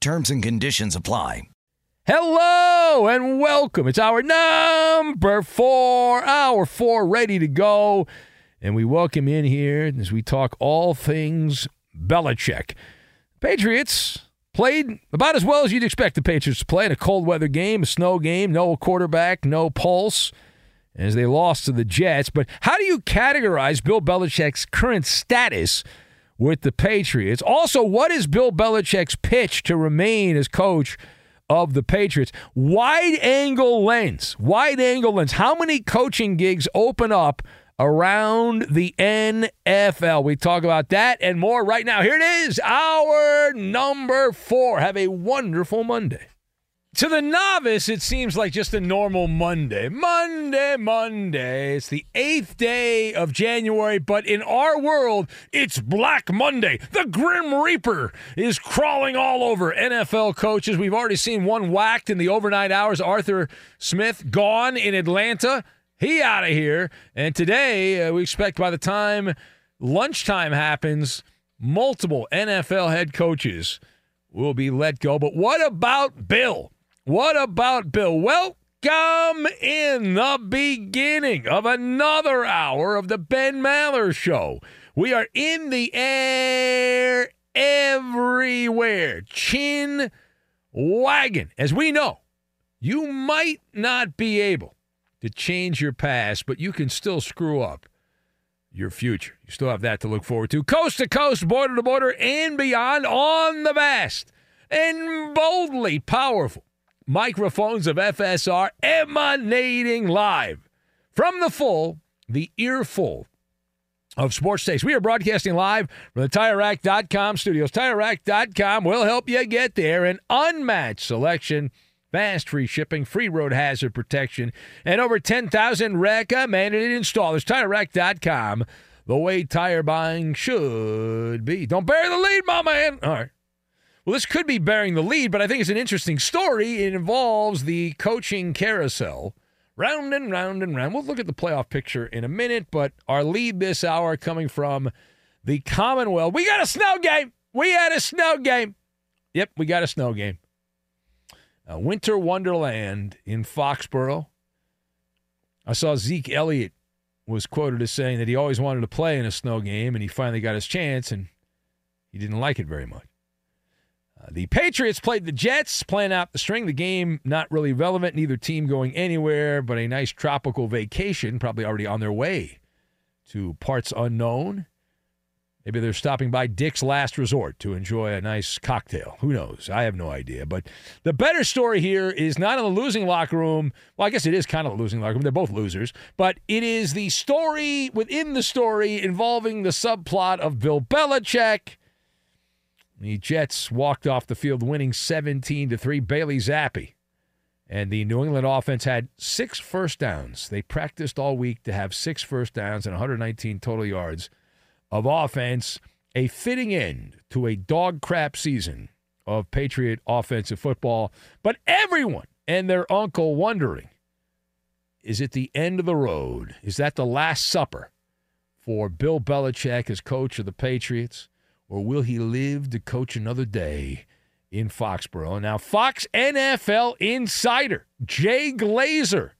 Terms and conditions apply. Hello and welcome. It's hour number four, hour four, ready to go. And we welcome in here as we talk all things Belichick. Patriots played about as well as you'd expect the Patriots to play in a cold weather game, a snow game, no quarterback, no pulse, as they lost to the Jets. But how do you categorize Bill Belichick's current status? With the Patriots. Also, what is Bill Belichick's pitch to remain as coach of the Patriots? Wide angle lens. Wide angle lens. How many coaching gigs open up around the NFL? We talk about that and more right now. Here it is, hour number four. Have a wonderful Monday. To the novice, it seems like just a normal Monday. Monday, Monday. It's the eighth day of January, but in our world, it's Black Monday. The Grim Reaper is crawling all over NFL coaches. We've already seen one whacked in the overnight hours. Arthur Smith gone in Atlanta. He out of here. And today, uh, we expect by the time lunchtime happens, multiple NFL head coaches will be let go. But what about Bill? What about Bill? Welcome in the beginning of another hour of the Ben Maller Show. We are in the air everywhere. Chin wagon. As we know, you might not be able to change your past, but you can still screw up your future. You still have that to look forward to. Coast to coast, border to border, and beyond on the vast and boldly powerful microphones of FSR emanating live from the full, the earful of Sports Takes. We are broadcasting live from the TireRack.com studios. TireRack.com will help you get there. An unmatched selection, fast free shipping, free road hazard protection, and over 10,000 recommended installers. TireRack.com, the way tire buying should be. Don't bury the lead, my man. All right. Well, this could be bearing the lead, but I think it's an interesting story. It involves the coaching carousel. Round and round and round. We'll look at the playoff picture in a minute, but our lead this hour coming from the Commonwealth. We got a snow game. We had a snow game. Yep, we got a snow game. Winter wonderland in Foxborough. I saw Zeke Elliott was quoted as saying that he always wanted to play in a snow game, and he finally got his chance, and he didn't like it very much. The Patriots played the Jets, playing out the string. The game not really relevant, neither team going anywhere, but a nice tropical vacation, probably already on their way to parts unknown. Maybe they're stopping by Dick's Last Resort to enjoy a nice cocktail. Who knows? I have no idea. But the better story here is not in the losing locker room. Well, I guess it is kind of a losing locker room. They're both losers. But it is the story within the story involving the subplot of Bill Belichick the Jets walked off the field winning 17 to 3. Bailey Zappe. And the New England offense had six first downs. They practiced all week to have six first downs and 119 total yards of offense. A fitting end to a dog crap season of Patriot offensive football, but everyone and their uncle wondering is it the end of the road? Is that the last supper for Bill Belichick as coach of the Patriots? Or will he live to coach another day in Foxborough? Now, Fox NFL insider Jay Glazer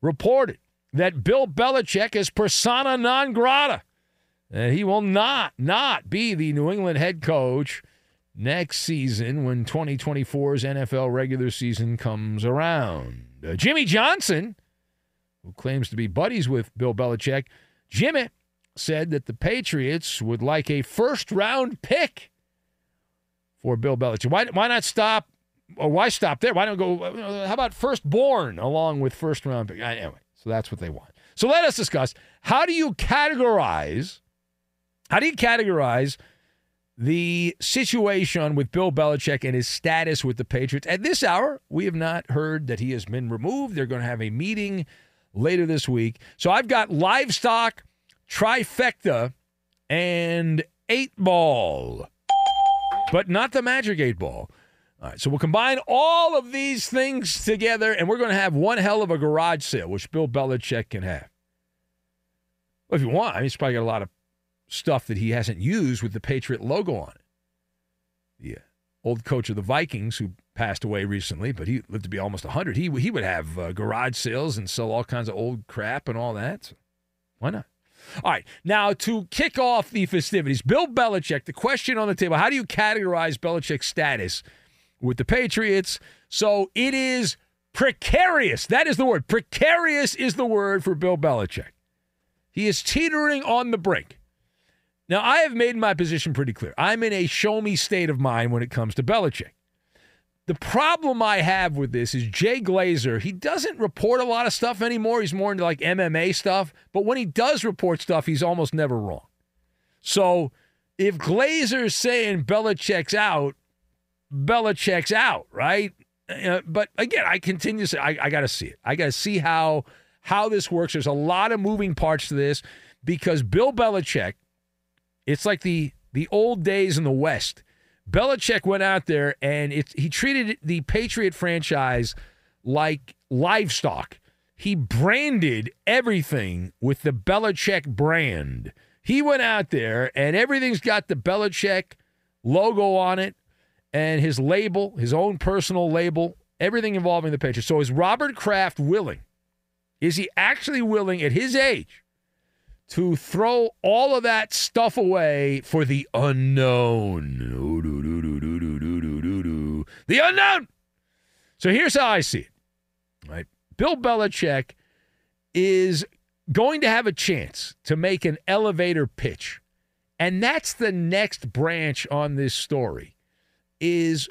reported that Bill Belichick is persona non grata. And he will not, not be the New England head coach next season when 2024's NFL regular season comes around. Uh, Jimmy Johnson, who claims to be buddies with Bill Belichick, Jimmy said that the Patriots would like a first round pick for Bill Belichick. Why, why not stop, or why stop there? Why don't go, how about firstborn along with first round pick? Anyway, so that's what they want. So let us discuss how do you categorize, how do you categorize the situation with Bill Belichick and his status with the Patriots? At this hour, we have not heard that he has been removed. They're going to have a meeting later this week. So I've got livestock trifecta, and eight ball, but not the magic eight ball. All right, so we'll combine all of these things together, and we're going to have one hell of a garage sale, which Bill Belichick can have. Well, if you want, I mean, he's probably got a lot of stuff that he hasn't used with the Patriot logo on it. Yeah, old coach of the Vikings who passed away recently, but he lived to be almost 100. He, he would have uh, garage sales and sell all kinds of old crap and all that. So why not? All right, now to kick off the festivities, Bill Belichick, the question on the table how do you categorize Belichick's status with the Patriots? So it is precarious. That is the word. Precarious is the word for Bill Belichick. He is teetering on the brink. Now, I have made my position pretty clear. I'm in a show me state of mind when it comes to Belichick. The problem I have with this is Jay Glazer, he doesn't report a lot of stuff anymore. He's more into like MMA stuff. But when he does report stuff, he's almost never wrong. So if Glazer's saying Belichick's out, Belichick's out, right? Uh, but again, I continue to say I, I got to see it. I got to see how how this works. There's a lot of moving parts to this because Bill Belichick, it's like the the old days in the West Belichick went out there and it, he treated the Patriot franchise like livestock. He branded everything with the Belichick brand. He went out there and everything's got the Belichick logo on it and his label, his own personal label, everything involving the Patriots. So is Robert Kraft willing? Is he actually willing at his age to throw all of that stuff away for the unknown. The unknown. So here's how I see it. Right? Bill Belichick is going to have a chance to make an elevator pitch. And that's the next branch on this story is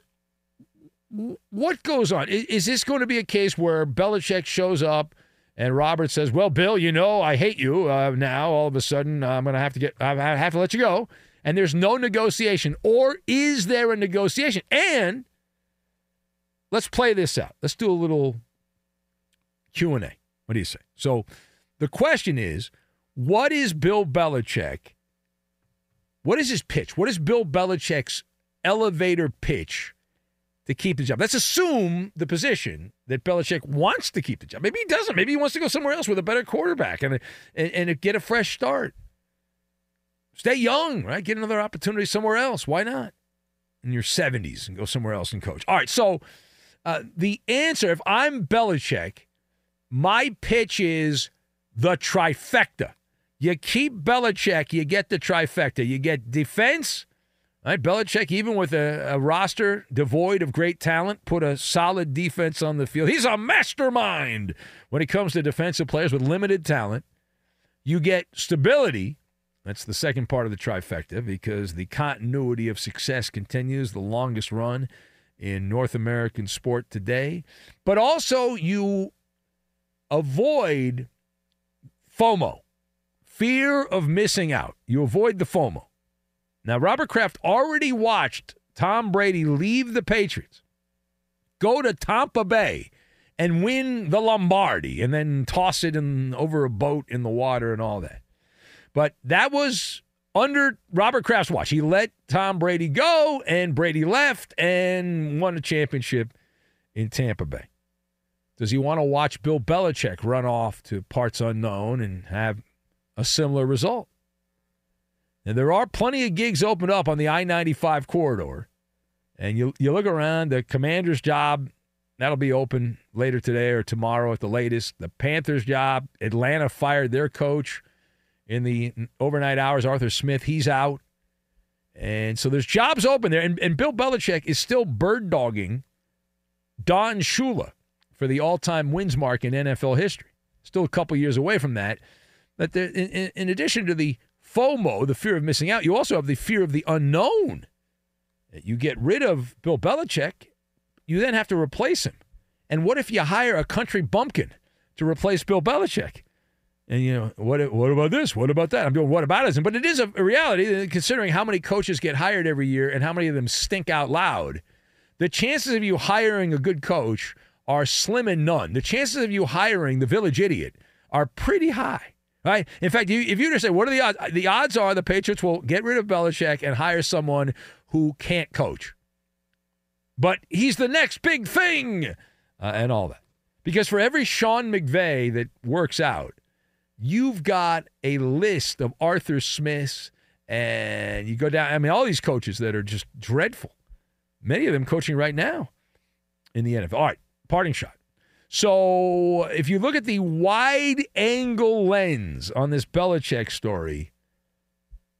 what goes on? Is this going to be a case where Belichick shows up and Robert says, "Well, Bill, you know I hate you. Uh, now all of a sudden I'm going to have to get I have to let you go." And there's no negotiation, or is there a negotiation? And let's play this out. Let's do a little Q and A. What do you say? So the question is, what is Bill Belichick? What is his pitch? What is Bill Belichick's elevator pitch to keep the job. Let's assume the position that Belichick wants to keep the job. Maybe he doesn't. Maybe he wants to go somewhere else with a better quarterback and and, and get a fresh start. Stay young, right? Get another opportunity somewhere else. Why not? In your 70s and go somewhere else and coach. All right. So uh, the answer, if I'm Belichick, my pitch is the trifecta. You keep Belichick, you get the trifecta. You get defense Right, Belichick, even with a, a, roster devoid of great talent, put a solid defense on the field. He's a mastermind when it comes to defensive players with limited talent. You get stability. That's the second part of the trifecta because the continuity of success continues the longest run in North American sport today. But also, you avoid FOMO, fear of missing out. You avoid the FOMO. Now, Robert Kraft already watched Tom Brady leave the Patriots, go to Tampa Bay, and win the Lombardi, and then toss it in over a boat in the water and all that. But that was under Robert Kraft's watch. He let Tom Brady go, and Brady left and won a championship in Tampa Bay. Does he want to watch Bill Belichick run off to parts unknown and have a similar result? And there are plenty of gigs opened up on the I 95 corridor. And you, you look around, the commander's job, that'll be open later today or tomorrow at the latest. The Panthers' job, Atlanta fired their coach in the overnight hours. Arthur Smith, he's out. And so there's jobs open there. And, and Bill Belichick is still bird dogging Don Shula for the all time wins mark in NFL history. Still a couple years away from that. But there, in, in addition to the FOMO, the fear of missing out, you also have the fear of the unknown. You get rid of Bill Belichick, you then have to replace him. And what if you hire a country bumpkin to replace Bill Belichick? And you know what? What about this? What about that? I'm doing what aboutism, but it is a reality considering how many coaches get hired every year and how many of them stink out loud. The chances of you hiring a good coach are slim and none. The chances of you hiring the village idiot are pretty high. Right? In fact, you, if you just say, what are the odds? The odds are the Patriots will get rid of Belichick and hire someone who can't coach. But he's the next big thing uh, and all that. Because for every Sean McVay that works out, you've got a list of Arthur Smiths and you go down. I mean, all these coaches that are just dreadful. Many of them coaching right now in the NFL. All right, parting shot. So if you look at the wide angle lens on this Belichick story,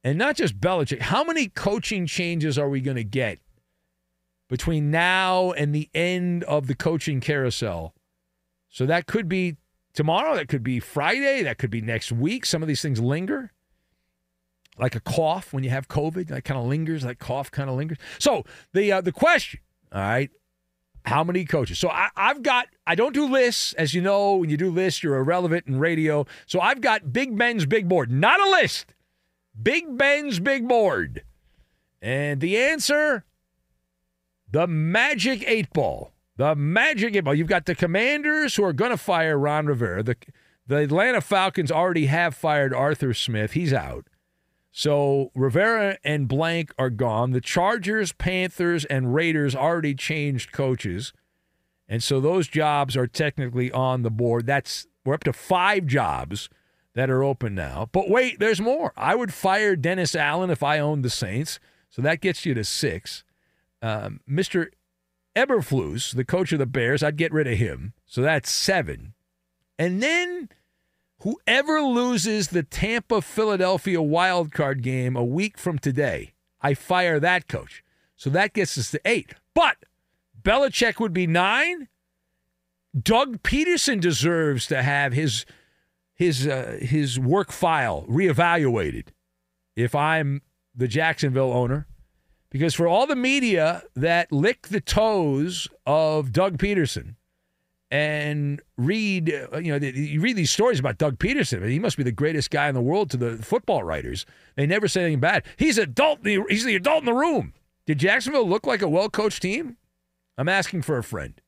and not just Belichick, how many coaching changes are we going to get between now and the end of the coaching carousel? So that could be tomorrow, that could be Friday, that could be next week. Some of these things linger. Like a cough when you have COVID, that kind of lingers, that cough kind of lingers. So the uh, the question, all right, how many coaches? So I, have got, I don't do lists. As you know, when you do lists, you're irrelevant in radio. So I've got Big Ben's big board, not a list. Big Ben's big board. And the answer the magic eight ball. The magic eight ball. You've got the commanders who are going to fire Ron Rivera. The, the Atlanta Falcons already have fired Arthur Smith. He's out. So Rivera and Blank are gone. The Chargers, Panthers, and Raiders already changed coaches. And so those jobs are technically on the board. That's we're up to five jobs that are open now. But wait, there's more. I would fire Dennis Allen if I owned the Saints. So that gets you to six. Um, Mr. Eberflus, the coach of the Bears, I'd get rid of him. So that's seven. And then Whoever loses the Tampa Philadelphia wild card game a week from today, I fire that coach. So that gets us to eight. But Belichick would be nine. Doug Pederson deserves to have his his uh, his work file reevaluated. If I'm the Jacksonville owner, because for all the media that lick the toes of Doug Pederson and read, uh, you know, you read these stories about Doug Pederson. He must be the greatest guy in the world to the football writers. They never say anything bad. He's adult. He's the adult in the room. Did Jacksonville look like a well-coached team? I'm asking for a friend.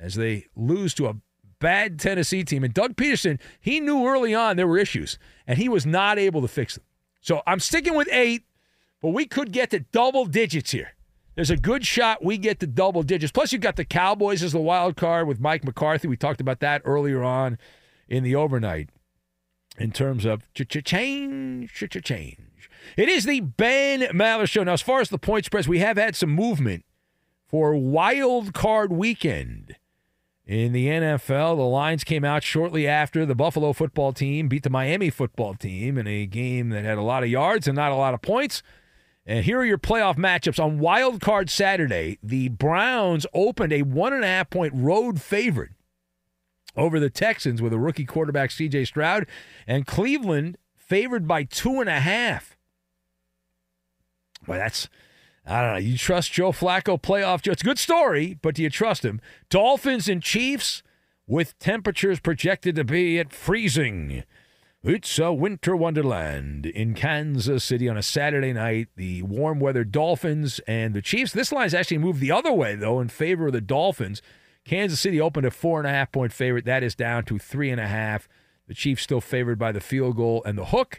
As they lose to a bad Tennessee team, and Doug Pederson, he knew early on there were issues, and he was not able to fix them. So I'm sticking with eight, but we could get to double digits here. There's a good shot we get to double digits. Plus, you've got the Cowboys as the wild card with Mike McCarthy. We talked about that earlier on in the overnight in terms of change, change. It is the Ben Maller Show. Now, as far as the point spreads, we have had some movement for wild card weekend in the NFL. The lines came out shortly after the Buffalo football team beat the Miami football team in a game that had a lot of yards and not a lot of points. And here are your playoff matchups. On Wild Card Saturday, the Browns opened a one and a half point road favorite over the Texans with a rookie quarterback, CJ Stroud, and Cleveland favored by two and a half. Well, that's, I don't know. You trust Joe Flacco, playoff? It's a good story, but do you trust him? Dolphins and Chiefs with temperatures projected to be at freezing. It's a winter wonderland in Kansas City on a Saturday night. The warm weather Dolphins and the Chiefs. This line's actually moved the other way, though, in favor of the Dolphins. Kansas City opened a four and a half point favorite. That is down to three and a half. The Chiefs still favored by the field goal and the hook.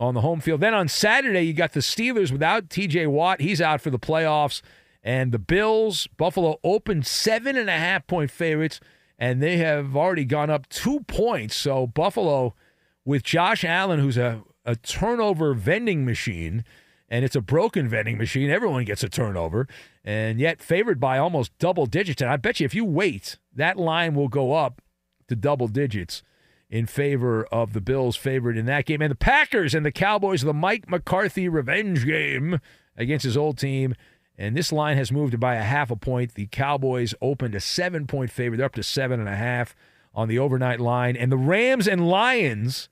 on the home field. Then on Saturday, you got the Steelers without TJ Watt. He's out for the playoffs. And the Bills, Buffalo opened seven and a half point favorites, and they have already gone up two points. So Buffalo, with Josh Allen, who's a, a turnover vending machine, and it's a broken vending machine. Everyone gets a turnover, and yet favored by almost double digits. And I bet you if you wait, that line will go up to double digits in favor of the Bills favored in that game. And the Packers and the Cowboys, the Mike McCarthy revenge game against his old team. And this line has moved by a half a point. The Cowboys opened a seven point favorite. They're up to seven and a half on the overnight line. And the Rams and Lions,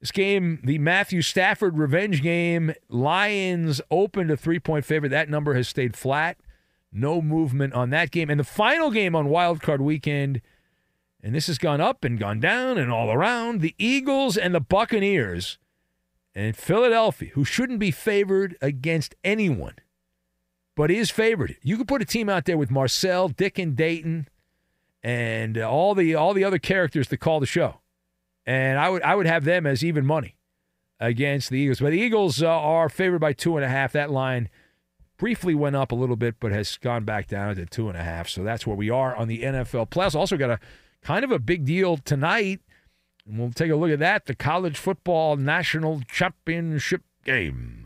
this game, the Matthew Stafford revenge game, Lions opened a three point favorite. That number has stayed flat. No movement on that game. And the final game on Wild Card Weekend, and this has gone up and gone down and all around, the Eagles and the Buccaneers and Philadelphia, who shouldn't be favored against anyone but is favored. You could put a team out there with Marcel, Dick, and Dayton, and all the all the other characters that call the show, and I would I would have them as even money against the Eagles. But the Eagles uh, are favored by two and a half. That line briefly went up a little bit, but has gone back down to two and a half. So that's where we are on the NFL. Plus, also got a kind of a big deal tonight, and we'll take a look at that. The college football national championship game.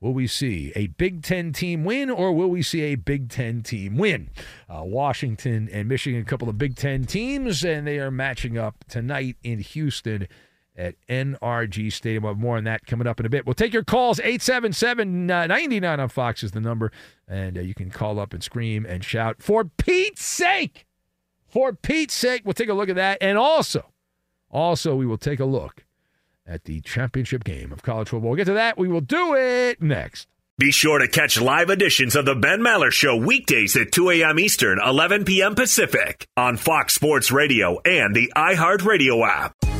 Will we see a Big Ten team win or will we see a Big Ten team win? Uh, Washington and Michigan, a couple of Big Ten teams, and they are matching up tonight in Houston at NRG Stadium. We'll have more on that coming up in a bit. We'll take your calls. 877 99 on Fox is the number, and uh, you can call up and scream and shout, for Pete's sake! For Pete's sake, we'll take a look at that. And also, also, we will take a look at the championship game of college football. We'll get to that. We will do it next. Be sure to catch live editions of the Ben Maller Show weekdays at 2 a.m. Eastern, 11 p.m. Pacific on Fox Sports Radio and the iHeartRadio app.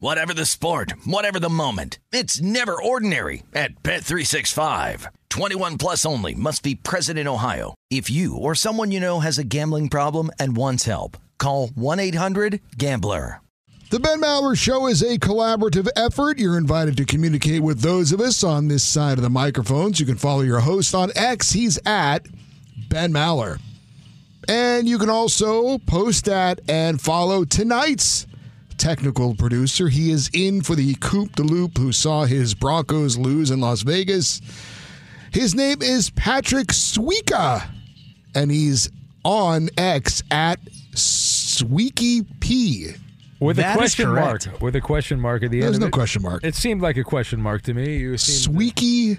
Whatever the sport, whatever the moment. It's never ordinary at Bet365. 21 plus only must be present in Ohio. If you or someone you know has a gambling problem and wants help, call 1-800-GAMBLER. The Ben Maller Show is a collaborative effort. You're invited to communicate with those of us on this side of the microphones. You can follow your host on X. He's at Ben Maller. And you can also post at and follow tonight's technical producer. He is in for the Coop de Loop who saw his Broncos lose in Las Vegas. His name is Patrick Sweeka, and he's on X at Sweeky P. With a That is question mark. With a question mark at the There's end. There's no it. question mark. It seemed like a question mark to me. You seemed, Sweeky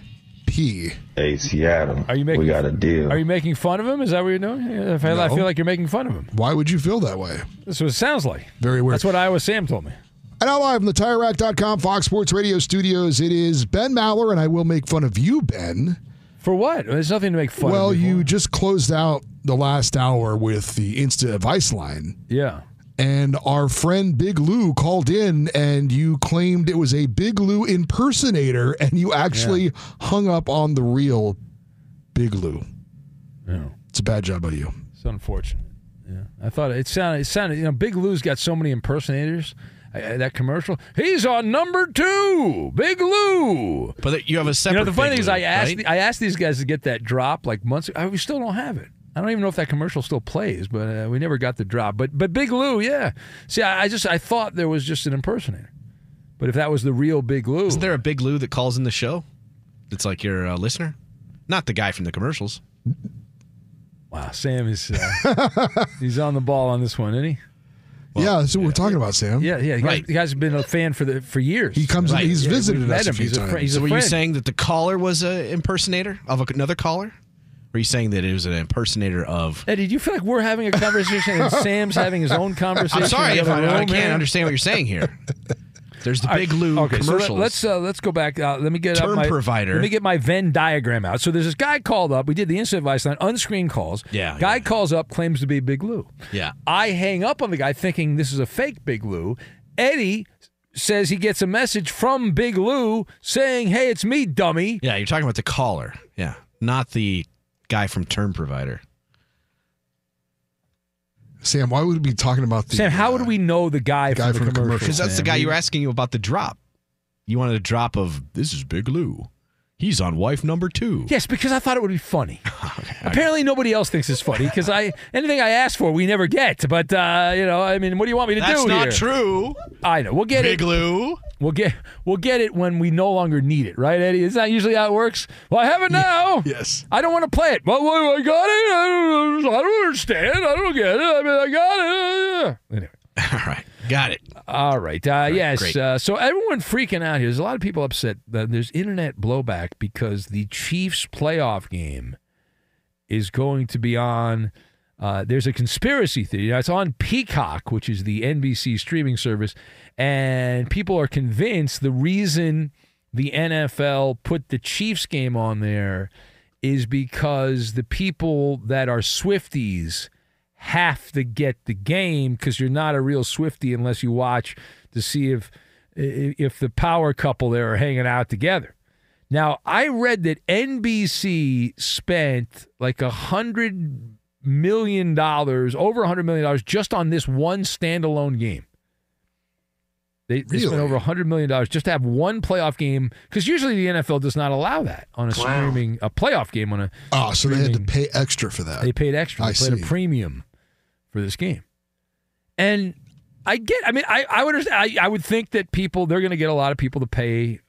P. Hey, Seattle. Are you making? We got a deal. Are you making fun of him? Is that what you're doing? I feel, I feel like you're making fun of him. Why would you feel that way? That's what it sounds like. Very weird. That's what Iowa Sam told me. And now live from the TireRack.com Fox Sports Radio studios, it is Ben Maller, and I will make fun of you, Ben. For what? There's nothing to make fun well, of. me you just closed out the last hour with the Instant Advice line. Yeah. And our friend Big Lou called in and you claimed it was a Big Lou impersonator and you actually hung up on the real Big Lou. Yeah. It's a bad job by you. It's unfortunate. Yeah. I thought it sounded, it sounded, you know, Big Lou's got so many impersonators. Uh, that commercial. He's on number two, Big Lou. But you have a You know, the funny Big thing is, I asked, right? I asked these guys to get that drop like months. ago. I, we still don't have it. I don't even know if that commercial still plays, but uh, we never got the drop. But but Big Lou, yeah. See, I, I just I thought there was just an impersonator, but if that was the real Big Lou, Isn't there a Big Lou that calls in the show? That's like your uh, listener, not the guy from the commercials. wow, Sam is uh, he's on the ball on this one, isn't he? yeah, that's what we're talking about, Sam. Yeah, yeah. The, guy, Right. the guy's been a fan for the for years. He comes Right. in, he's Yeah, visited us met a few He's a times. fr- he's So a were you friend. saying that the caller was an impersonator of another caller? Or are you saying that it was an impersonator of? Eddie, do you feel like we're having a conversation and Sam's having his own conversation? I'm sorry if I, I can't here? understand what you're saying here. There's the Big right. Lou okay, commercials. So let, us uh, let's go back. Uh, let me get Term up my, provider. Let me get my Venn diagram out. So there's this guy called up. We did the instant advice line, unscreened calls. Yeah, Guy yeah. calls up, claims to be Big Lou. yeah. I hang up on the guy thinking this is a fake Big Lou. Eddie says he gets a message from Big Lou saying, "Hey, it's me, dummy." Yeah, you're talking about the caller. Yeah, not the guy from Term Provider. Sam, why would we be talking about the Sam, how uh, would we know the guy, guy from, from the the commercial? commercial. Because that's the guy you were asking you about the drop. You wanted a drop of this is Big Lou. He's on wife number two. Yes, because I thought it would be funny. Apparently, nobody else thinks it's funny because I anything I ask for, we never get. But uh, you know, I mean, what do you want me to That's do That's not here? true. I know. We'll get Big it. Lou. We'll get we'll get it when we no longer need it, right, Eddie? Is that usually how it works? Well, I have it now. Yes. I don't want to play it. Well, well, I got it. I don't, I don't understand. I don't get it. I mean, I got it. Anyway. All right, got it. All right. Uh, yes. Uh, so everyone freaking out here. There's a lot of people upset that there's internet blowback because the Chiefs playoff game is going to be on. Uh, there's a conspiracy theory. Now, it's on Peacock, which is the NBC streaming service, and people are convinced the reason the NFL put the Chiefs game on there is because the people that are Swifties have to get the game because you're not a real Swifty unless you watch to see if if the power couple there are hanging out together. Now, I read that NBC spent like a hundred million dollars, over a hundred million dollars, just on this one standalone game. They, they spent over a hundred million dollars just to have one playoff game because usually the NFL does not allow that on a streaming a playoff game on a Oh, so they had to pay extra for that. they paid extra. They I paid see. a premium for this game. And I get. I mean, I I would understand. I, I would think that people they're going to get a lot of people to pay.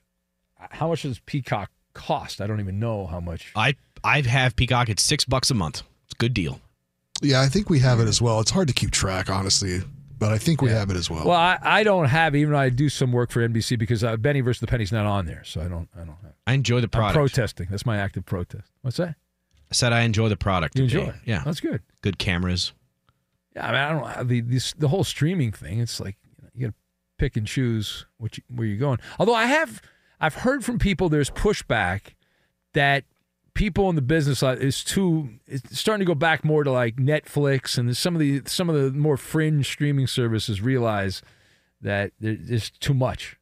How much does Peacock cost? I don't even know how much. I I have Peacock. It's six bucks a month. It's a good deal. Yeah, I think we have it as well. It's hard to keep track, honestly, but I think we have it as well. Well, I, I don't have. Even though I do some work for NBC because uh, Benny versus the Penny's not on there, so I don't. I don't have. I enjoy the I'm product. protesting. That's my active protest. What's that? I said I enjoy the product. You okay. enjoy? it? Yeah. that's good. Good cameras. Yeah, I mean, I don't know the this, the whole streaming thing. It's like you, know, you got to pick and choose which where you're going. Although I have I've heard from people there's pushback that people in the business side is too it's starting to go back more to like Netflix and some of the some of the more fringe streaming services realize that there's too much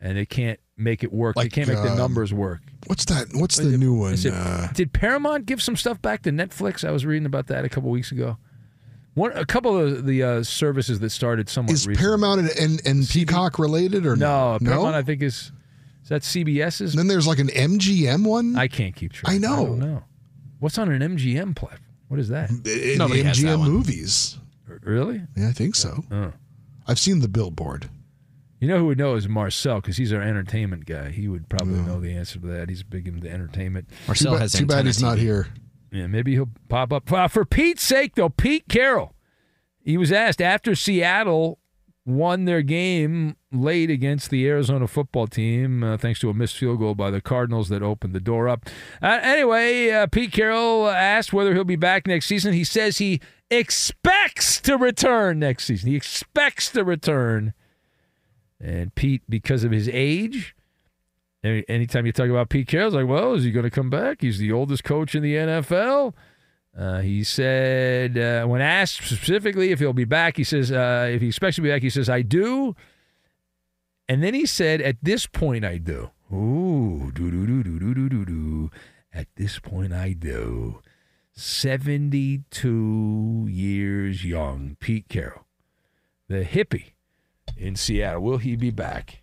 and they can't make it work. Like, they can't make the um, numbers work. what's that? What's the new one? It- Uh, did Paramount give some stuff back to Netflix? I was reading about that a couple weeks ago. One, a couple of the uh, services that started somewhat is recently. Paramount and, and, and Peacock related or No, no? Paramount. I think is is that CBS's. And then there's like an MGM one. I can't keep track. I know. don't know. What's on an MGM platform? What is that? in Nobody the that MGM movies. really? Yeah, I think so. Oh. I've seen the billboard. You know who would know is Marcel because he's our entertainment guy. He would probably know the answer to that. He's big into entertainment. Marcel too bad, has too bad antenna he's not here. Yeah, maybe he'll pop up. Uh, for Pete's sake, though, Pete Carroll, he was asked after Seattle won their game late against the Arizona football team, uh, thanks to a missed field goal by the Cardinals that opened the door up. Uh, anyway, uh, Pete Carroll asked whether he'll be back next season. He says he expects to return next season. He expects to return And Pete, because of his age, any, anytime you talk about Pete Carroll, it's like, well, is he going to come back? He's the oldest coach in the NFL. Uh, he said, uh, when asked specifically if he'll be back, he says, uh, if he expects to be back, he says, I do. And then he said, at this point, I do. Ooh, do, do, do, do, do, do, do. At this point, I do. 72 years young, Pete Carroll, the hippie in Seattle. Will he be back?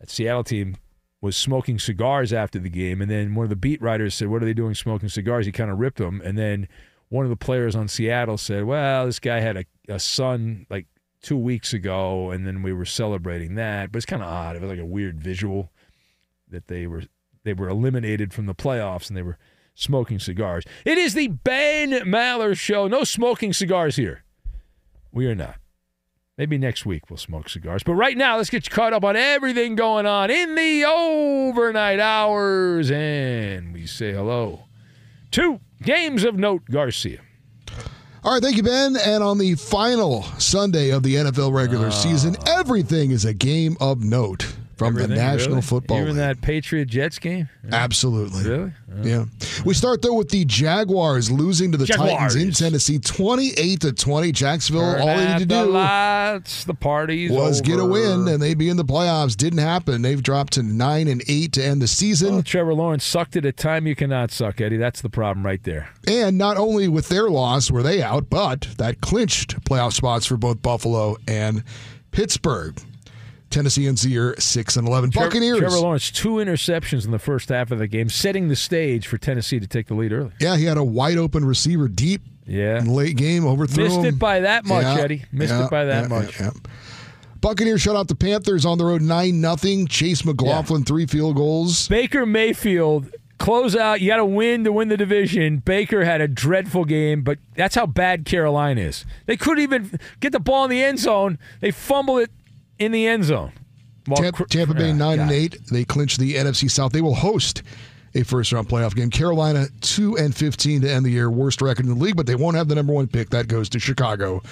That Seattle team was smoking cigars after the game, and then one of the beat writers said, "What are they doing smoking cigars?" He kind of ripped them, and then one of the players on Seattle said, "Well, this guy had a, a son like two weeks ago, and then we were celebrating that." But it's kind of odd. It was like a weird visual that they were they were eliminated from the playoffs, and they were smoking cigars. It is the Ben Maller Show. No smoking cigars here. We are not. Maybe next week we'll smoke cigars. But right now, let's get you caught up on everything going on in the overnight hours. And we say hello to Games of Note Garcia. All right, thank you, Ben. And on the final Sunday of the NFL regular ah. season, everything is a game of note from the National really? Football Even League. that Patriot Jets game? Absolutely. Really? Yeah. We start though with the Jaguars losing to the Jaguars. Titans in Tennessee, twenty-eight to twenty. Jacksonville, Turn all they need to the do lights, the parties was get a win, and they'd be in the playoffs. Didn't happen. They've dropped to nine and eight to end the season. Well, Trevor Lawrence sucked at a time you cannot suck, Eddie. That's the problem right there. And not only with their loss were they out, but that clinched playoff spots for both Buffalo and Pittsburgh. The year six and eleven. Trevor- Buccaneers. Trevor Lawrence, two interceptions in the first half of the game, setting the stage for Tennessee to take the lead early. Yeah, he had a wide open receiver deep Yeah. late game, overthrew Missed him. it by that much, Yeah, Eddie. Missed yeah, it by that yeah, much. Buccaneers shut out the Panthers on the road nine nothing. Chase McLaughlin three field goals. Baker Mayfield close out. You got to win to win the division. Baker had a dreadful game, but that's how bad Carolina is. They couldn't even get the ball in the end zone. They fumble it in the end zone. Tampa, Tampa Bay nine and God. eight. They clinch the NFC South. They will host a first round playoff game. Carolina two and fifteen to end the year, worst record in the league, but they won't have the number one pick. That goes to Chicago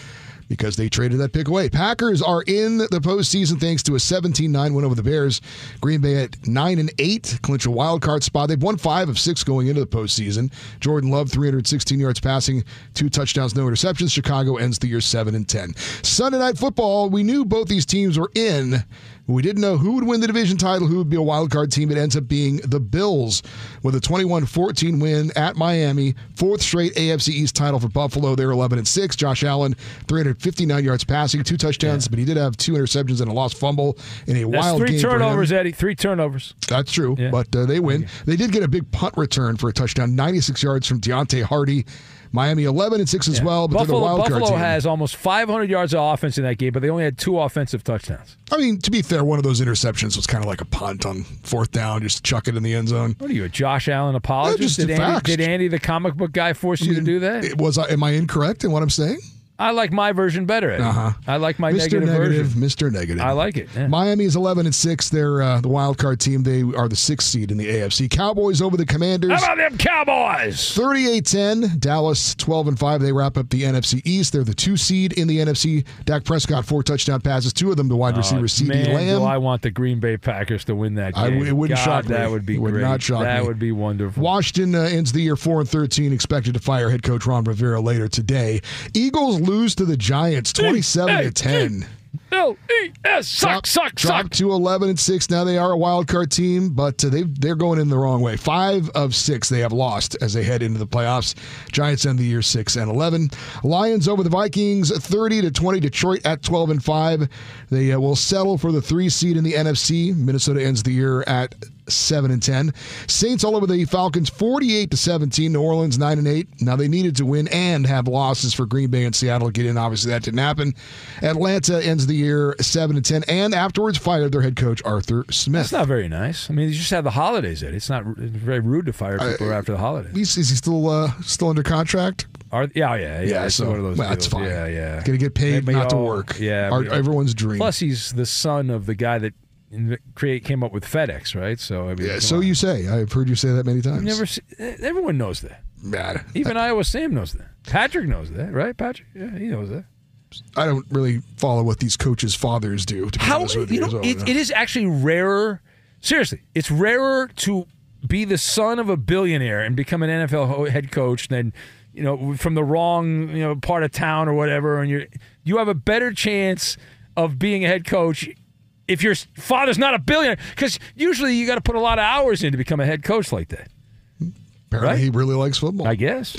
because they traded that pick away. Packers are in the postseason thanks to a 17-9 win over the Bears. Green Bay at nine and eight, clinch a wild card spot. They've won five of six going into the postseason. Jordan Love, 316 yards passing, two touchdowns, no interceptions. Chicago ends the year seven and ten. Sunday night football, we knew both these teams were in. We didn't know who would win the division title, who would be a wild card team. It ends up being the Bills with a 21-14 win at Miami. Fourth straight AFC East title for Buffalo. They're 11 and 6. Josh Allen, 359 yards passing, two touchdowns, but he did have two interceptions and a lost fumble in a That's wild three game him. turnovers, Eddie. Three turnovers. That's true, Yeah. but uh, they win. They did get a big punt return for a touchdown, 96 yards from Deonte Harty. Miami 11 and 6 as well, but Buffalo, they're the wild card Buffalo has almost 500 yards of offense in that game, but they only had two offensive touchdowns. I mean, to be fair, one of those interceptions was kind of like a punt on fourth down, just chuck it in the end zone. What are you, a Josh Allen apologist? just did, Andy, did Andy, the comic book guy, force you to do that? It was. Uh, am I incorrect in what I'm saying? I like my version better. Uh-huh. I like my Mr. negative, Negative, version. Mr. Negative. I like it. yeah. Miami is 11 and 6. They're uh, the wild card team. They are the sixth seed in the AFC. Cowboys over the Commanders. How about them Cowboys? 38-10. Dallas 12 and 5. They wrap up the NFC East. They're the two seed in the NFC. Dak Prescott four touchdown passes, two of them to wide receiver CeeDee Oh, Man, Lamb. do I want the Green Bay Packers to win that I- game. it wouldn't God, shock me. That would be It would great. not shock that me. would be wonderful. Washington uh, ends the year 4 and 13, expected to fire head coach Ron Rivera later today. Eagles lose to the Giants 27 to 10. L E S suck suck suck. Dropped to 11 and 6. Now they are a wild card team, but uh, they they're going in the wrong way. 5 of 6 they have lost as they head into the playoffs. Giants end the year 6 and 11. Lions over the Vikings 30 to 20 Detroit at 12 and 5. They uh, will settle for the 3 seed in the NFC. Minnesota ends the year at 7 and 10. Saints all over the Falcons 48 to 17. New Orleans 9 and 8. Now they needed to win and have losses for Green Bay and Seattle to get in. Obviously that didn't happen. Atlanta ends the year 7 and 10 and afterwards fired their head coach Arthur Smith. That's not very nice. I mean, you just have the holidays. Eddie. It's not it's very rude to fire people after the holidays. He's, is he still uh, still under contract? Are, yeah, yeah, yeah. Yeah, so one of those well, that's fine. Yeah, yeah. Gonna get paid not to work. Yeah, Our- everyone's dream. Plus, he's the son of the guy that create came up with FedEx, right? So I mean, yeah, so on. you say. I've heard you say that many times. You've never. See, everyone knows that. Bad. Even Iowa Sam knows that. Patrick knows that, right? Patrick, yeah, he knows that. I don't really follow what these coaches' fathers do. To be How honest with you, you know, it, it is actually rarer. Seriously, it's rarer to be the son of a billionaire and become an NFL head coach than you know from the wrong you know part of town or whatever. And you you have a better chance of being a head coach if your father's not a billionaire because usually you got to put a lot of hours in to become a head coach like that. Apparently, Right? he really likes football. I guess.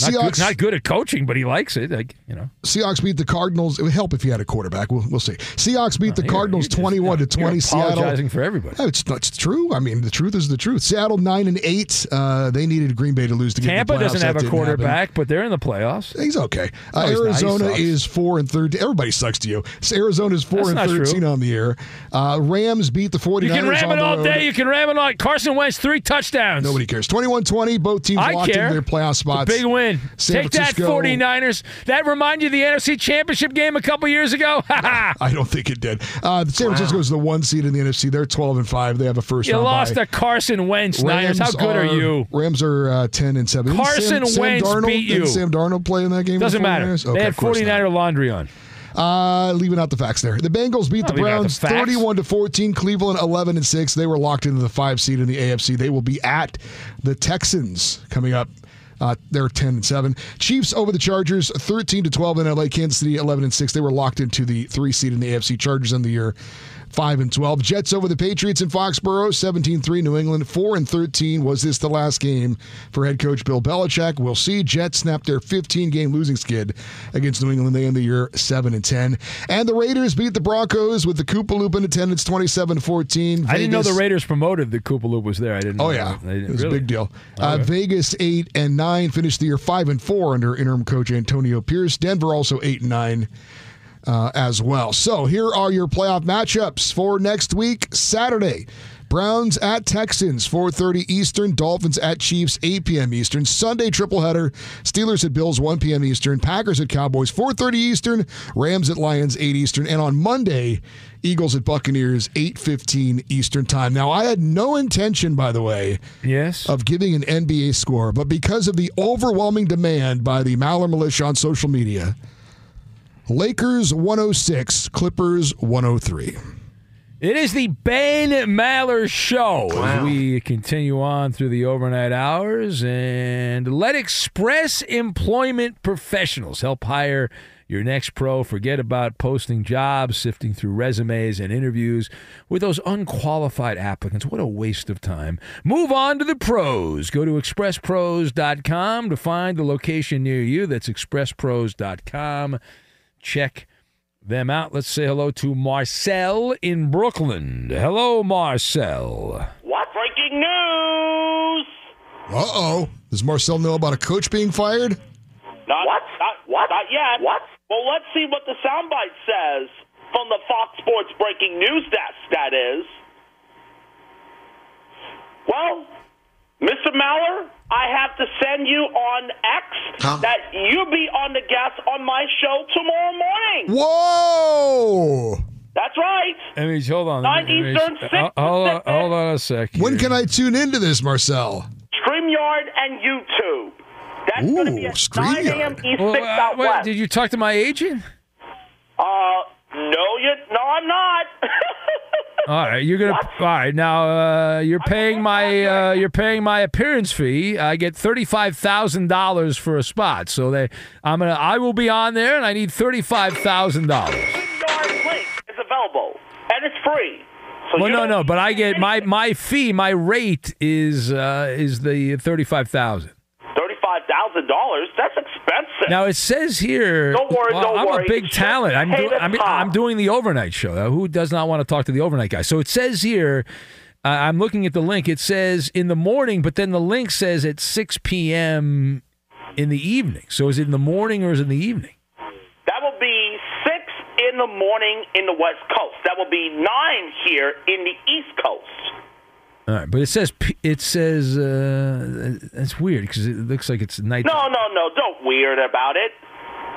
Not, Seahawks- good, not good at coaching, but he likes it. Like you know. Seahawks beat the Cardinals. It would help if he had a quarterback. We'll, we'll see. Seahawks beat the You're- Cardinals you're just- twenty-one to you're twenty. Seattle. apologizing for everybody. No, it's it's true. I mean, the truth is the truth. Seattle nine and eight. Uh, they needed Green Bay to lose to get Tampa the playoffs. doesn't have That a quarterback, but they're in the playoffs. He's okay. Uh, No, he's not. He Arizona is four and thirteen. Everybody sucks to you. So is four That's and not true. thirteen on the year. Uh, Rams beat the 49ers You can ram it all road. day. You can ram it all. Carson Wentz three touchdowns. Nobody cares. 21-20. Both teams I locked care. into their playoff spots. Big win. San Take Francisco- that 49ers. That remind you of the NFC Championship game a couple years ago? I don't think it did. Uh, San Francisco is the one seed in the NFC. They're 12 and 5. They have a first You lost bye. to Carson Wentz, Niners. How good are, you? Rams are uh, 10 and 7. Carson Sam, Wentz Sam Darnold, beat you. Sam Darnold play in that game? Doesn't the matter. Okay, they had of course not. 49er laundry on. Uh, leaving out the facts there. The Bengals beat the out the Browns facts. 31 to 14. Cleveland 11 and 6. They were locked into the 5 seed in the AFC. They will be at the Texans coming up. Uh, they're 10 and 7. Chiefs over the Chargers 13 to 12 in LA. Kansas City 11 and 6. They were locked into the 3 seed in the AFC. Chargers in the year 5 and 12. Jets over the Patriots in Foxborough 17-3 New England 4 and 13. Was this the last game for head coach Bill Belichick? We'll see. Jets snap their 15 game losing skid against New England. They end the year 7 and 10. And the Raiders beat the Broncos with the Koopa Loop in attendance 27-14. I didn't know the Raiders promoted the Koopa Loop was there. I didn't. Oh know yeah, didn't- it was really? a big deal. Uh, Okay. Vegas eight and nine finished the year five and four under interim coach Antonio Pierce. Denver also eight and nine uh, as well. So here are your playoff matchups for next week, Saturday. Browns at Texans, 4:30 Eastern. Dolphins at Chiefs, 8 p.m. Eastern. Sunday triple header. Steelers at Bills, 1 p.m. Eastern. Packers at Cowboys, 4:30 Eastern. Rams at Lions, 8 Eastern. And on Monday, Eagles at Buccaneers, 8:15 Eastern time. Now, I had no intention, by the way, Yes. of giving an NBA score, but because of the overwhelming demand by the Maller Militia on social media, Lakers 106, Clippers 103. It is the Ben Maller Show as we continue on through the overnight hours and let Express Employment Professionals help hire your next pro. Forget about posting jobs, sifting through resumes and interviews with those unqualified applicants. What a waste of time. Move on to the pros. Go to expresspros.com to find the location near you. That's expresspros.com. Check them out. Let's say hello to Marcel in Brooklyn. Hello, Marcel. What breaking news? Uh oh. Does Marcel know about a coach being fired? Not, what? Not, what? Not yet. What? Well, let's see what the soundbite says from the Fox Sports breaking news desk. That is. Well, Mr. Maller, I have to send you on X that you'll be on the guest on my show tomorrow morning. Whoa! That's right. Let me hold on. Nine Let me- Eastern, uh, six hold, on, hold on a sec. When can I tune into this, Marcel? StreamYard and YouTube. That's going to be Ooh, at 9 a.m. StreamYard. East, Well, 6 uh, out wait, west. did you talk to my agent? Uh, no, you, no, I'm not. All right, you're gonna. All right, now uh, you're paying my uh, you're paying my appearance fee. I get thirty five thousand dollars for a spot, so they I'm gonna I will be on there, and I need thirty five thousand dollars. Is available, and it's free. So Well, no, no, but I get my my fee, my rate is uh, is the thirty five thousand. Thirty-five thousand dollars. That's expensive. Now it says here. Don't worry, well, don't I'm worry. a big talent. I'm, do, I'm. I'm doing the overnight show. Who does not want to talk to the overnight guy? So it says here. Uh, I'm looking at the link. It says in the morning, but then the link says at 6 p.m. in the evening. So is it in the morning or is it in the evening? that will be six in the morning in the West Coast. That will be nine here in the East Coast. All right, but it says it says uh, that's weird because it looks like it's night. No, no, no. Don't weird about it.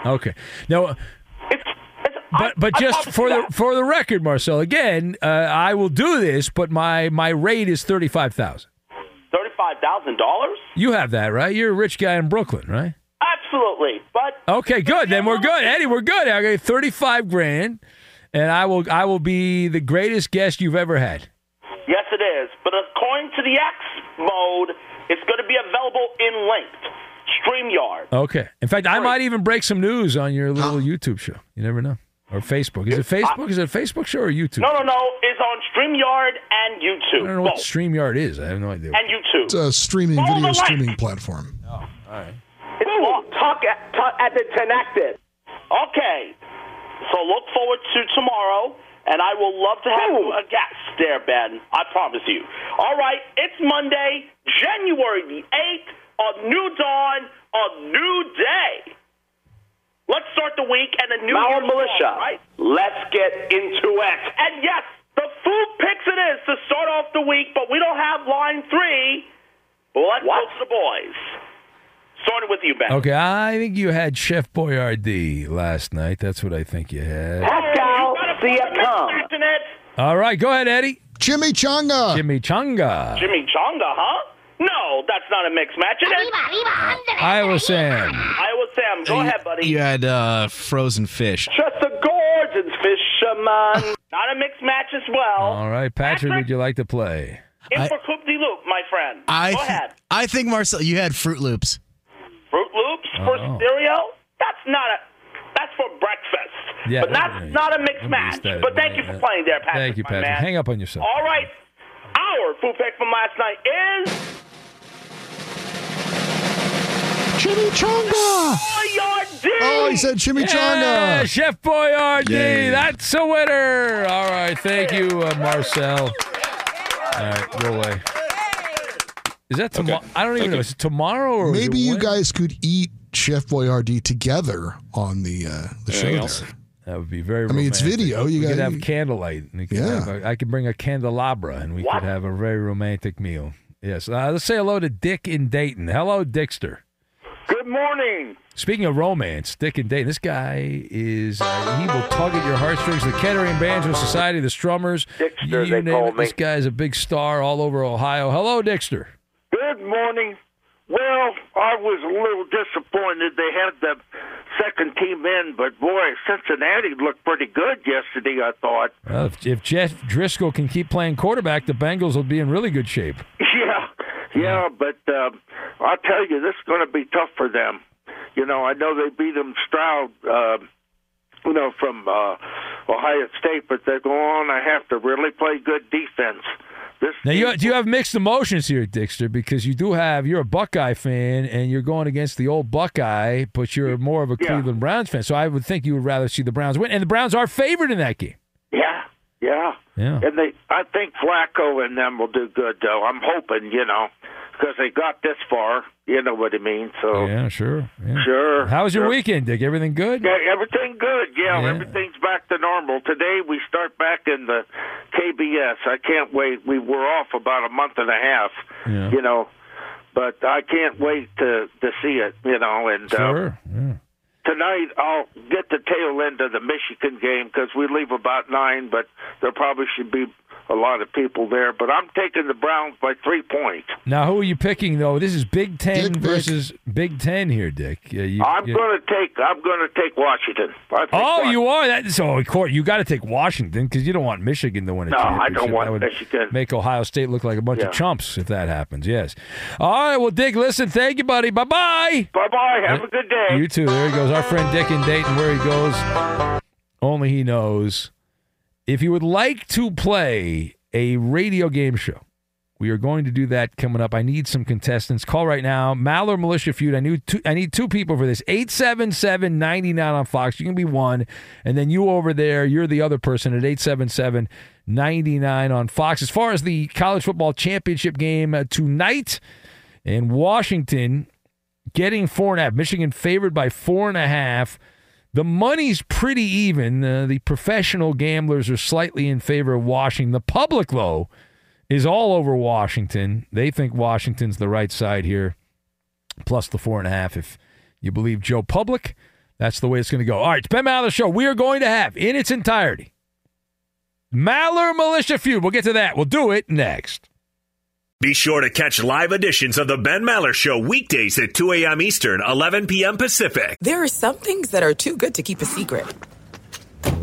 Okay. Now, It's. it's but but I just promise for the that. for the record, Marcel, again, uh, I will do this, but my my rate is thirty five thousand. thirty-five thousand dollars. You have that, right? You're a rich guy in Brooklyn, right? Absolutely. But Okay, good. Then we're good, Eddie. We're good. I got thirty-five grand, and I will I will be the greatest guest you've ever had. Yes, it is. But according to the X mode, it's going to be available in linked StreamYard. Okay. In fact, I might even break some news on your little YouTube show. You never know. Or Facebook. Is it Facebook? Is it a Facebook show or YouTube? No, no, no. It's on StreamYard and YouTube. I don't know what Both. StreamYard is. I have no idea. And YouTube. It's a streaming Follow video the link. streaming platform. Oh, all right. It's long. Talk at, talk at the connected. Okay. So look forward to tomorrow, and I will love to have you a guest there, Ben. I promise you. All right. It's Monday, January the 8th, a new dawn, a new day. Let's start the week and a new Maller year Militia. strong, right? Let's get into it. And yes, the food picks it is to start off the week, but we don't have line three. But let's go to the boys. Starting with you, Ben. Okay, I think you had Chef Boyardee last night. That's what I think you had. Pascal Siakam. All right, go ahead, Eddie. Jimmy Chunga. Jimmy Chunga. Jimmy Chonga, huh? No, that's not a mixed match. It is. Iowa Sam. Iowa Sam, go ahead, buddy. You had uh, frozen fish. Just a gorgeous fisherman. not a mixed match as well. All right, Patrick, would you like to play? In for Coupe de Loop, my friend. I go th- ahead. I think Marcel, you had Fruit Loops. Fruit Loops for Oh. cereal? That's not a. That's for breakfast. Yeah, but that's yeah, not a mixed I'm match. used. But thank you for playing there, Patrick. Thank you, Patrick. man. Hang up on yourself. All right. Our food pick from last night is Jimmy Chunga. Boyardee. Oh, he said Jimmy Yeah, Chunga. Chef Boyardee. Yay. That's a winner. All right, thank you, uh, Marcel. All right, go away. Is that tomorrow? I don't even know. Is it tomorrow or Maybe you guys could eat Chef Boyardee together on the uh, the show. Anything there. Else? That would be very. Romantic. I mean, it's video. You we could gotta- have candlelight. and we could Yeah. have a- I could bring a candelabra, and we could have a very romantic meal. Yes. Uh, let's say hello to Dick in Dayton. Hello, Dickster. Good morning. Speaking of romance, Dick in Dayton. This guy is uh, he will tug at your heartstrings. The Kettering Banjo Society, the Strummers. Dickster, you they name call it. me. This guy's a big star all over Ohio. Hello, Dickster. Good morning. Well, I was a little disappointed they had the second team in, but boy, Cincinnati looked pretty good yesterday, I thought. Well, if, if Jeff Driskel can keep playing quarterback, the Bengals will be in really good shape. Yeah, yeah, but uh, I'll tell you, this is going to be tough for them. You know, I know they beat them Stroud, uh, you know, from uh, Ohio State, but they're going on. I have to really play good defense. This Now, you, do you have mixed emotions here, Dickster? Because you do have, you're a Buckeye fan and you're going against the old Buckeye, but you're more of a Cleveland Browns fan. So I would think you would rather see the Browns win. And the Browns are favored in that game. Yeah, yeah. Yeah. And they, I think Flacco and them will do good, though. I'm hoping, you know, because they got this far. You know what I mean? So Yeah, sure. Yeah. Sure, How was your sure. weekend, Dick? Everything good? Yeah, everything good. Yeah, Yeah. everything's back to normal. Today we start back in the KBS. I can't wait. We were off about a month and a half, Yeah. you know, but I can't wait to to see it, you know. And uh, Sure. Yeah. tonight I'll get the tail end of the Michigan game because we leave about nine, but there probably should be a lot of people there. But I'm taking the Browns by three points. Now, who are you picking, though? This is Big Ten versus Big Ten here, Dick. Yeah, you, I'm you- going to take. I'm going to take Washington. Oh, Wa- you are that. So, Court, you got to take Washington because you don't want Michigan to win a No, I don't want that would Michigan. Make Ohio State look like a bunch Yeah. of chumps if that happens. Yes. All right. Well, Dick, listen. Thank you, buddy. Bye bye. Bye bye. Have a good day. You too. There he goes. Our friend Dick in Dayton. Where he goes, only he knows. If you would like to play a radio game show, we are going to do that coming up. I need some contestants. Call right now. Maller Militia Feud. I need two, I need two people for this. 877 99 on Fox. You can be one. And then you over there, you're the other person at 877 99 on Fox. As far as the college football championship game uh, tonight in Washington, getting four and a half. Michigan favored by four and a half. The money's pretty even. Uh, the professional gamblers are slightly in favor of Washington. The public, though, is all over Washington. They think Washington's the right side here, plus the four and a half. If you believe Joe Public, that's the way it's going to go. All right, it's Ben Maller Show. We are going to have, in its entirety, Maller Militia Feud. We'll get to that. We'll do it next. Be sure to catch live editions of the Ben Maller Show weekdays at 2 a.m. Eastern, 11 p.m. Pacific. There are some things that are too good to keep a secret.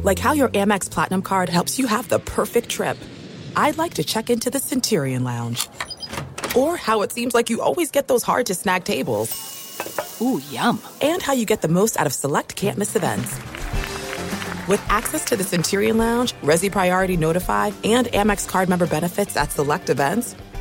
Like how your Amex Platinum card helps you have the perfect trip. I'd like to check into the Centurion Lounge. Or how it seems like you always get those hard to snag tables. Ooh, yum. And how you get the most out of select can't miss events. With access to the Centurion Lounge, Resy Priority Notify, and Amex card member benefits at select events,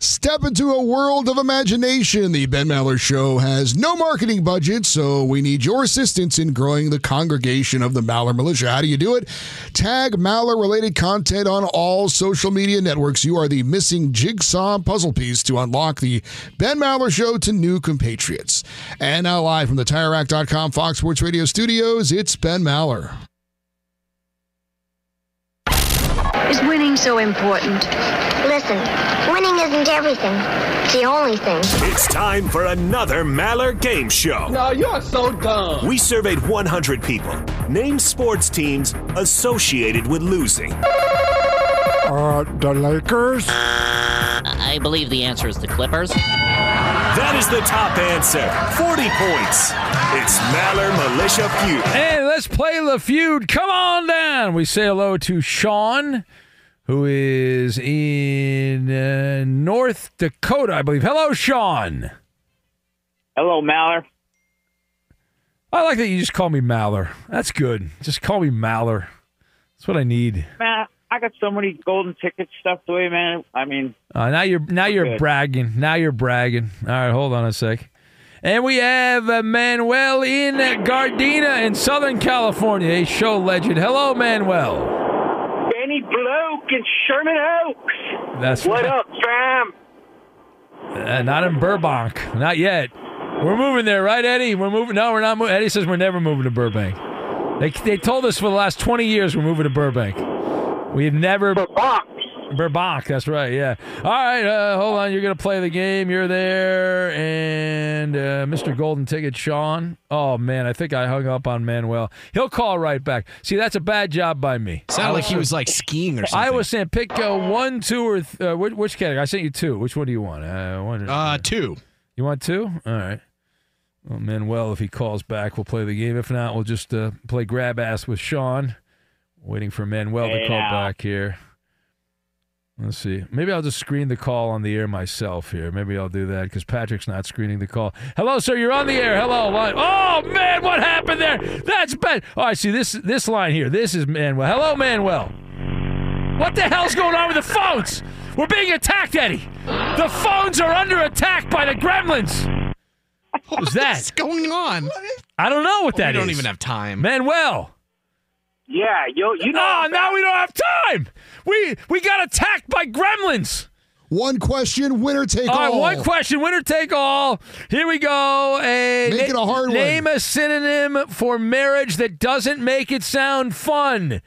Step into a world of imagination. The Ben Maller Show has no marketing budget, so we need your assistance in growing the congregation of the Maller Militia. How do you do it? Tag Maller related content on all social media networks. You are the missing jigsaw puzzle piece to unlock the Ben Maller Show to new compatriots. And now, live from the TireRack.com Fox Sports Radio studios, it's Ben Maller. Is winning so important? Listen, winning isn't everything. It's the only thing. It's time for another Maller Game Show. No, you're so dumb. We surveyed 100 people. Name sports teams associated with losing. Uh, the Lakers? I believe the answer is the Clippers. That is the top answer. 40 points. It's Maller Militia Feud. Hey, let's play the feud. Come on down. We say hello to Sean, who is in uh, North Dakota, I believe. Hello, Sean. Hello, Maller. I like that you just call me Maller. That's good. Just call me Maller. That's what I need. Man, I got so many golden tickets stuffed away, man. I mean, Uh, now you're now you're good. bragging. Now you're bragging. All right, hold on a sec. And we have uh, Manuel in Gardena in Southern California, a show legend. Hello, Manuel. Bloke in Sherman Oaks. That's what right. up, fam? Uh, not in Burbank. Not yet. We're moving there, right, Eddie? We're moving. No, we're not moving. Eddie says we're never moving to Burbank. They, they told us for the last 20 years we're moving to Burbank. We've never. Burbank. Burbank, that's right, yeah. All right, uh, hold on. You're going to play the game. You're there. And uh, Mr. Golden Ticket, Sean. Oh, man, I think I hung up on Manuel. He'll call right back. See, that's a bad job by me. Sounded like he was like skiing or something. I something. was saying pick uh, one, two, or th- uh, which, which category? I sent you two. Which one do you want? Uh, one, Uh, two. You want two? All right. Well, Manuel, if he calls back, we'll play the game. If not, we'll just uh, play grab ass with Sean. Waiting for Manuel to Hey, call now. back here. Let's see. Maybe I'll just screen the call on the air myself here. Maybe I'll do that because Patrick's not screening the call. Hello, sir. You're on the air. Hello. Line. Oh man, what happened there? That's bad. Oh, I see this this line here. This is Manuel. Hello, Manuel. What the hell's going on with the phones? We're being attacked, Eddie. The phones are under attack by the gremlins. What was that? What's going on? I don't know what that is. We that is. don't even have time. Manuel. Yeah, yo, you know. Oh, now we don't have time. We we got attacked by gremlins. One question, winner take All all. right, one question, winner take all. Here we go. A, Make it a hard one. Name a synonym for marriage that doesn't make it sound fun.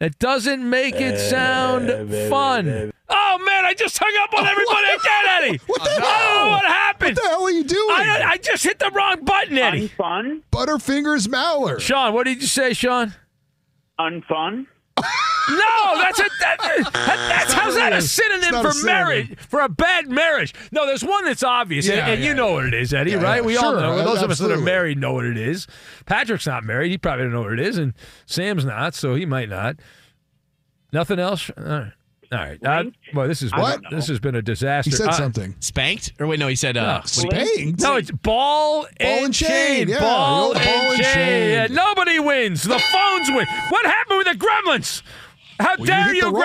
That doesn't make it sound fun. Oh man, I just hung up on everybody again, Eddie. What the I don't hell? what happened. What the hell are you doing? I, I just hit the wrong button, Eddie. Unfun? Butterfingers Maller. Sean, what did you say, Sean? Unfun? No, that's a that, that- that's how's that a synonym for a synonym. marriage for a bad marriage? No, there's one that's obvious, Yeah, and, and you yeah, know what it is, Eddie, Yeah, right? yeah, we all sure, know. Those of us that are married know what it is. Patrick's not married; he probably don't know what it is, and Sam's not, so he might not. Nothing else. All right. All right. Uh, well, this is What? this has been a disaster. He said Uh, something. Spanked? Or wait, no, he said uh, No, what do you- Spanked? No, it's ball, and and chain, chain. yeah, ball, the and, ball and chain. chain. Yeah, nobody wins. The phones win. What happened with the gremlins? How Well, dare hit you,